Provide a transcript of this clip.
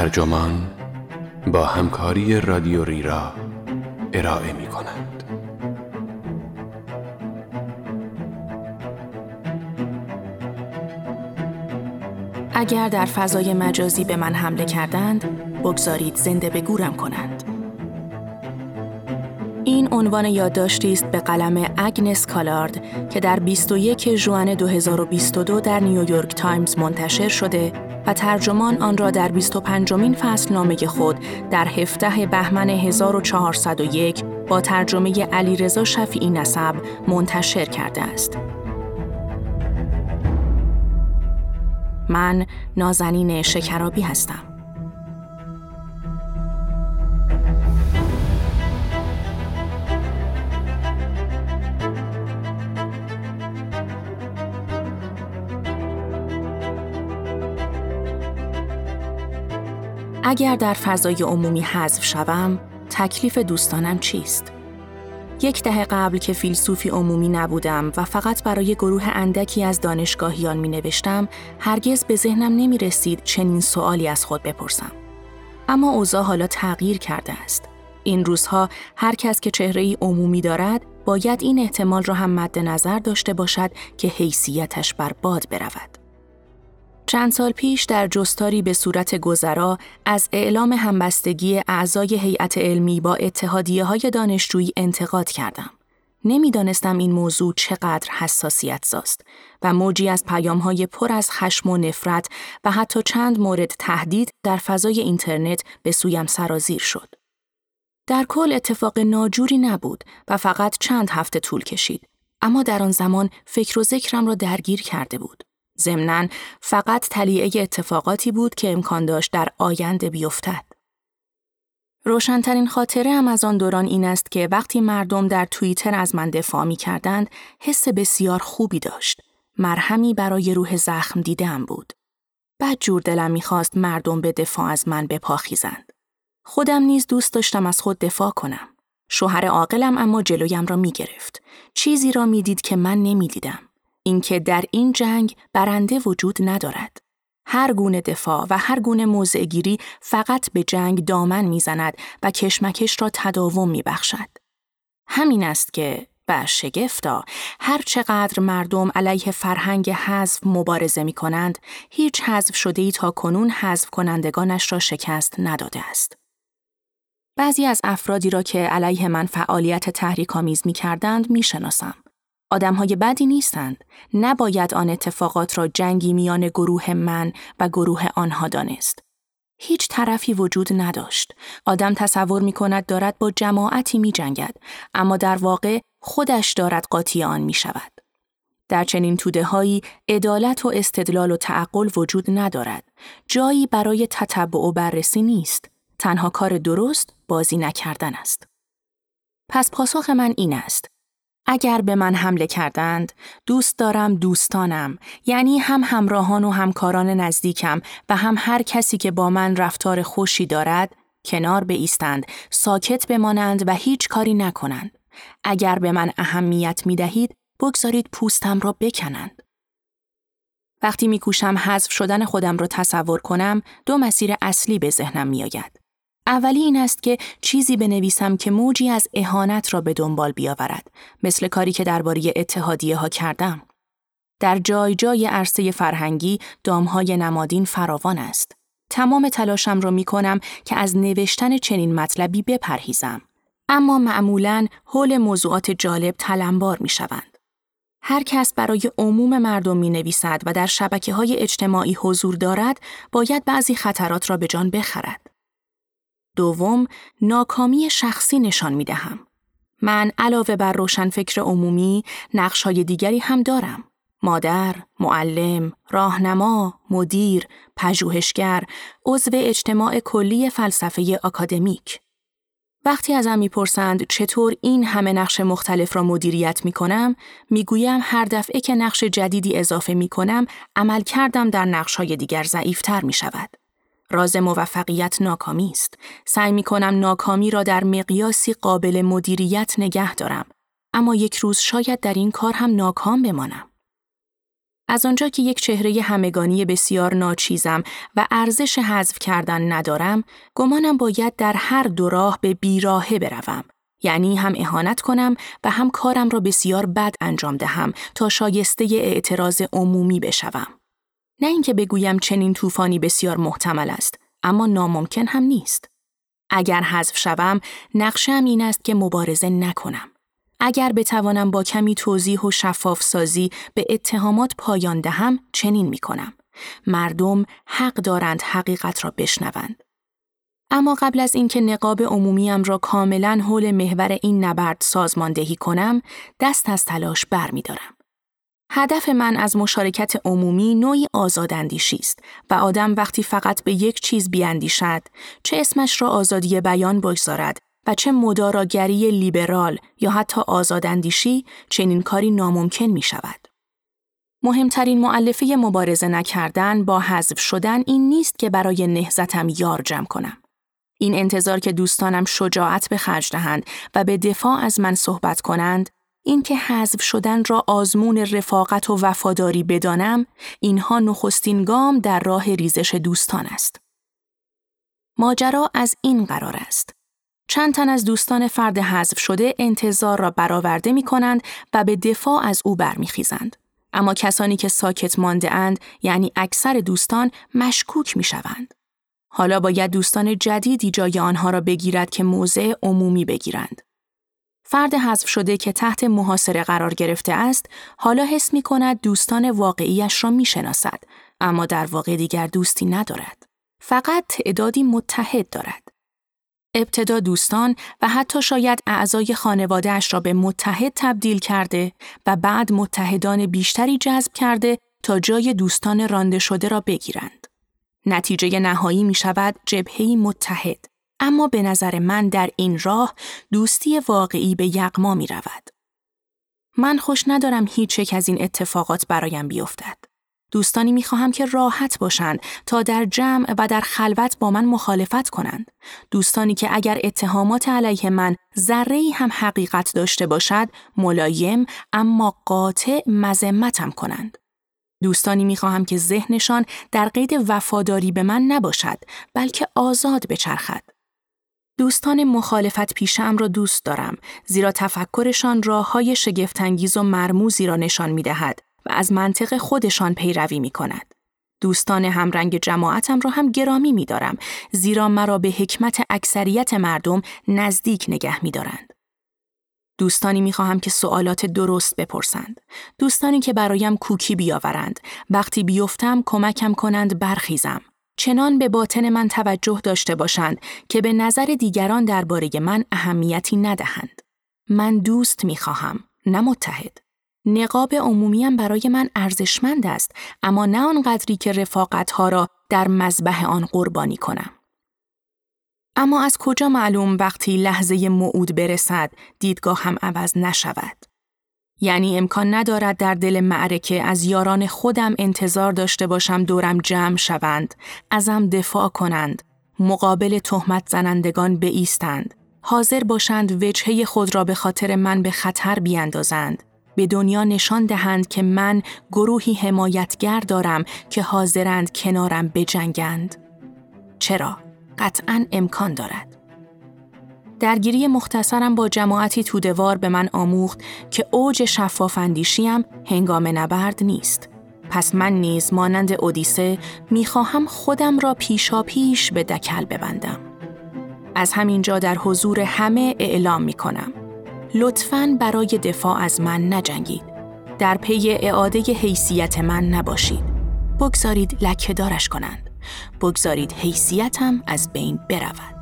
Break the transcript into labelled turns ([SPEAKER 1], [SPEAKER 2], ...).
[SPEAKER 1] ترجمان با همکاری رادیو ریرا ارائه می کند.
[SPEAKER 2] اگر در فضای مجازی به من حمله کردند، بگذارید زنده به گورم کنند. این عنوان یادداشتی است به قلم اگنس کالارد که در 21 ژوئن 2022 در نیویورک تایمز منتشر شده ترجمان آن را در 25 مین فصل نامه خود در 17 بهمن 1401 با ترجمه علیرضا شفیعی نسب منتشر کرده است. من نازنین شکرابی هستم. اگر در فضای عمومی حذف شوم، تکلیف دوستانم چیست؟ یک دهه قبل که فیلسوفی عمومی نبودم و فقط برای گروه اندکی از دانشگاهیان می نوشتم، هرگز به ذهنم نمی رسید چنین سوالی از خود بپرسم. اما اوضاع حالا تغییر کرده است. این روزها هر کس که چهره ای عمومی دارد باید این احتمال را هم مد نظر داشته باشد که حیثیتش بر باد برود. چند سال پیش در جستاری به صورت گذرا از اعلام همبستگی اعضای هیئت علمی با اتحادیه های دانشجویی انتقاد کردم. نمی‌دانستم این موضوع چقدر حساسیت زاست و موجی از پیام های پر از خشم و نفرت و حتی چند مورد تهدید در فضای اینترنت به سویم سرازیر شد. در کل اتفاق ناجوری نبود و فقط چند هفته طول کشید. اما در آن زمان فکر و ذکرم را درگیر کرده بود. ضمناً فقط تلیعه اتفاقاتی بود که امکان داشت در آینده بیفتد. روشنترین خاطره هم از آن دوران این است که وقتی مردم در توییتر از من دفاع می کردند، حس بسیار خوبی داشت. مرهمی برای روح زخم دیدم بود. بعد جور دلم می‌خواست مردم به دفاع از من بپاخیزند. خودم نیز دوست داشتم از خود دفاع کنم. شوهر عاقلم اما جلویم را می گرفت. چیزی را می‌دید که من نمی‌دیدم. اینکه در این جنگ برنده وجود ندارد. هر گونه دفاع و هر گونه موضعگیری فقط به جنگ دامن می‌زند و کشمکش را تداوم میبخشد. همین است که و شگفتا هر چقدر مردم علیه فرهنگ حذف مبارزه می کنند، هیچ حذف شده ای تا کنون حذف کنندگانش را شکست نداده است. بعضی از افرادی را که علیه من فعالیت تحریک آمیز می کردند می شناسم. آدمهای بدی نیستند. نباید آن اتفاقات را جنگی میان گروه من و گروه آنها دانست. هیچ طرفی وجود نداشت. آدم تصور می کند دارد با جماعتی می جنگد، اما در واقع خودش دارد قاطی آن می شود. در چنین توده هایی عدالت و استدلال و تعقل وجود ندارد. جایی برای تتبع و بررسی نیست. تنها کار درست بازی نکردن است. پس پاسخ من این است. اگر به من حمله کردند، دوست دارم دوستانم، یعنی هم همراهان و همکاران نزدیکم و هم هر کسی که با من رفتار خوشی دارد، کنار ایستند، ساکت بمانند و هیچ کاری نکنند. اگر به من اهمیت می دهید، بگذارید پوستم را بکنند. وقتی میکوشم حذف شدن خودم را تصور کنم، دو مسیر اصلی به ذهنم میآید. اولی این است که چیزی بنویسم که موجی از اهانت را به دنبال بیاورد مثل کاری که درباره اتحادیه ها کردم در جای جای عرصه فرهنگی دامهای نمادین فراوان است تمام تلاشم را می کنم که از نوشتن چنین مطلبی بپرهیزم اما معمولا حول موضوعات جالب تلمبار می شوند. هر کس برای عموم مردم می نویسد و در شبکه های اجتماعی حضور دارد باید بعضی خطرات را به جان بخرد. دوم، ناکامی شخصی نشان می دهم. من علاوه بر روشنفکر عمومی های دیگری هم دارم. مادر، معلم، راهنما، مدیر، پژوهشگر، عضو اجتماع کلی فلسفه اکادمیک. وقتی ازم می‌پرسند چطور این همه نقش مختلف را مدیریت می کنم، می گویم هر دفعه که نقش جدیدی اضافه می کنم، عمل کردم در نقش های دیگر ضعیفتر می شود. راز موفقیت ناکامی است. سعی می کنم ناکامی را در مقیاسی قابل مدیریت نگه دارم. اما یک روز شاید در این کار هم ناکام بمانم. از آنجا که یک چهره همگانی بسیار ناچیزم و ارزش حذف کردن ندارم، گمانم باید در هر دو راه به بیراهه بروم. یعنی هم اهانت کنم و هم کارم را بسیار بد انجام دهم تا شایسته اعتراض عمومی بشوم. نه اینکه بگویم چنین طوفانی بسیار محتمل است، اما ناممکن هم نیست. اگر حذف شوم، نقشم این است که مبارزه نکنم. اگر بتوانم با کمی توضیح و شفاف سازی به اتهامات پایان دهم چنین می کنم. مردم حق دارند حقیقت را بشنوند. اما قبل از اینکه نقاب عمومیم را کاملا حول محور این نبرد سازماندهی کنم، دست از تلاش برمیدارم. هدف من از مشارکت عمومی نوعی آزاداندیشی است و آدم وقتی فقط به یک چیز بیاندیشد چه اسمش را آزادی بیان بگذارد و چه مداراگری لیبرال یا حتی آزاداندیشی چنین کاری ناممکن می شود. مهمترین معلفه مبارزه نکردن با حذف شدن این نیست که برای نهزتم یار جمع کنم. این انتظار که دوستانم شجاعت به خرج دهند و به دفاع از من صحبت کنند، اینکه حذف شدن را آزمون رفاقت و وفاداری بدانم، اینها نخستین گام در راه ریزش دوستان است. ماجرا از این قرار است. چند تن از دوستان فرد حذف شده انتظار را برآورده می کنند و به دفاع از او برمیخیزند. اما کسانی که ساکت مانده اند یعنی اکثر دوستان مشکوک می شوند. حالا باید دوستان جدیدی جای آنها را بگیرد که موضع عمومی بگیرند. فرد حذف شده که تحت محاصره قرار گرفته است، حالا حس می کند دوستان واقعیش را می شناسد، اما در واقع دیگر دوستی ندارد. فقط تعدادی متحد دارد. ابتدا دوستان و حتی شاید اعضای خانوادهش را به متحد تبدیل کرده و بعد متحدان بیشتری جذب کرده تا جای دوستان رانده شده را بگیرند. نتیجه نهایی می شود جبهی متحد. اما به نظر من در این راه دوستی واقعی به یقما می رود. من خوش ندارم هیچ یک از این اتفاقات برایم بیفتد. دوستانی می خواهم که راحت باشند تا در جمع و در خلوت با من مخالفت کنند. دوستانی که اگر اتهامات علیه من ذره هم حقیقت داشته باشد ملایم اما قاطع مذمتم کنند. دوستانی می خواهم که ذهنشان در قید وفاداری به من نباشد بلکه آزاد بچرخد. دوستان مخالفت پیشم را دوست دارم زیرا تفکرشان راه های شگفتانگیز و مرموزی را نشان می دهد و از منطق خودشان پیروی می کند. دوستان همرنگ جماعتم را هم گرامی می دارم زیرا مرا به حکمت اکثریت مردم نزدیک نگه می دارند. دوستانی می خواهم که سوالات درست بپرسند. دوستانی که برایم کوکی بیاورند. وقتی بیفتم کمکم کنند برخیزم. چنان به باطن من توجه داشته باشند که به نظر دیگران درباره من اهمیتی ندهند. من دوست می خواهم، نه متحد. نقاب عمومیم برای من ارزشمند است، اما نه آنقدری که رفاقتها را در مذبح آن قربانی کنم. اما از کجا معلوم وقتی لحظه موعود برسد دیدگاه هم عوض نشود؟ یعنی امکان ندارد در دل معرکه از یاران خودم انتظار داشته باشم دورم جمع شوند، ازم دفاع کنند، مقابل تهمت زنندگان بایستند، حاضر باشند وجهه خود را به خاطر من به خطر بیاندازند، به دنیا نشان دهند که من گروهی حمایتگر دارم که حاضرند کنارم بجنگند. چرا؟ قطعا امکان دارد. درگیری مختصرم با جماعتی تودوار به من آموخت که اوج شفافندیشیم هنگام نبرد نیست. پس من نیز مانند اودیسه می‌خواهم خودم را پیشا پیش به دکل ببندم. از همینجا در حضور همه اعلام می کنم. لطفاً برای دفاع از من نجنگید. در پی اعاده حیثیت من نباشید. بگذارید لکه دارش کنند. بگذارید حیثیتم از بین برود.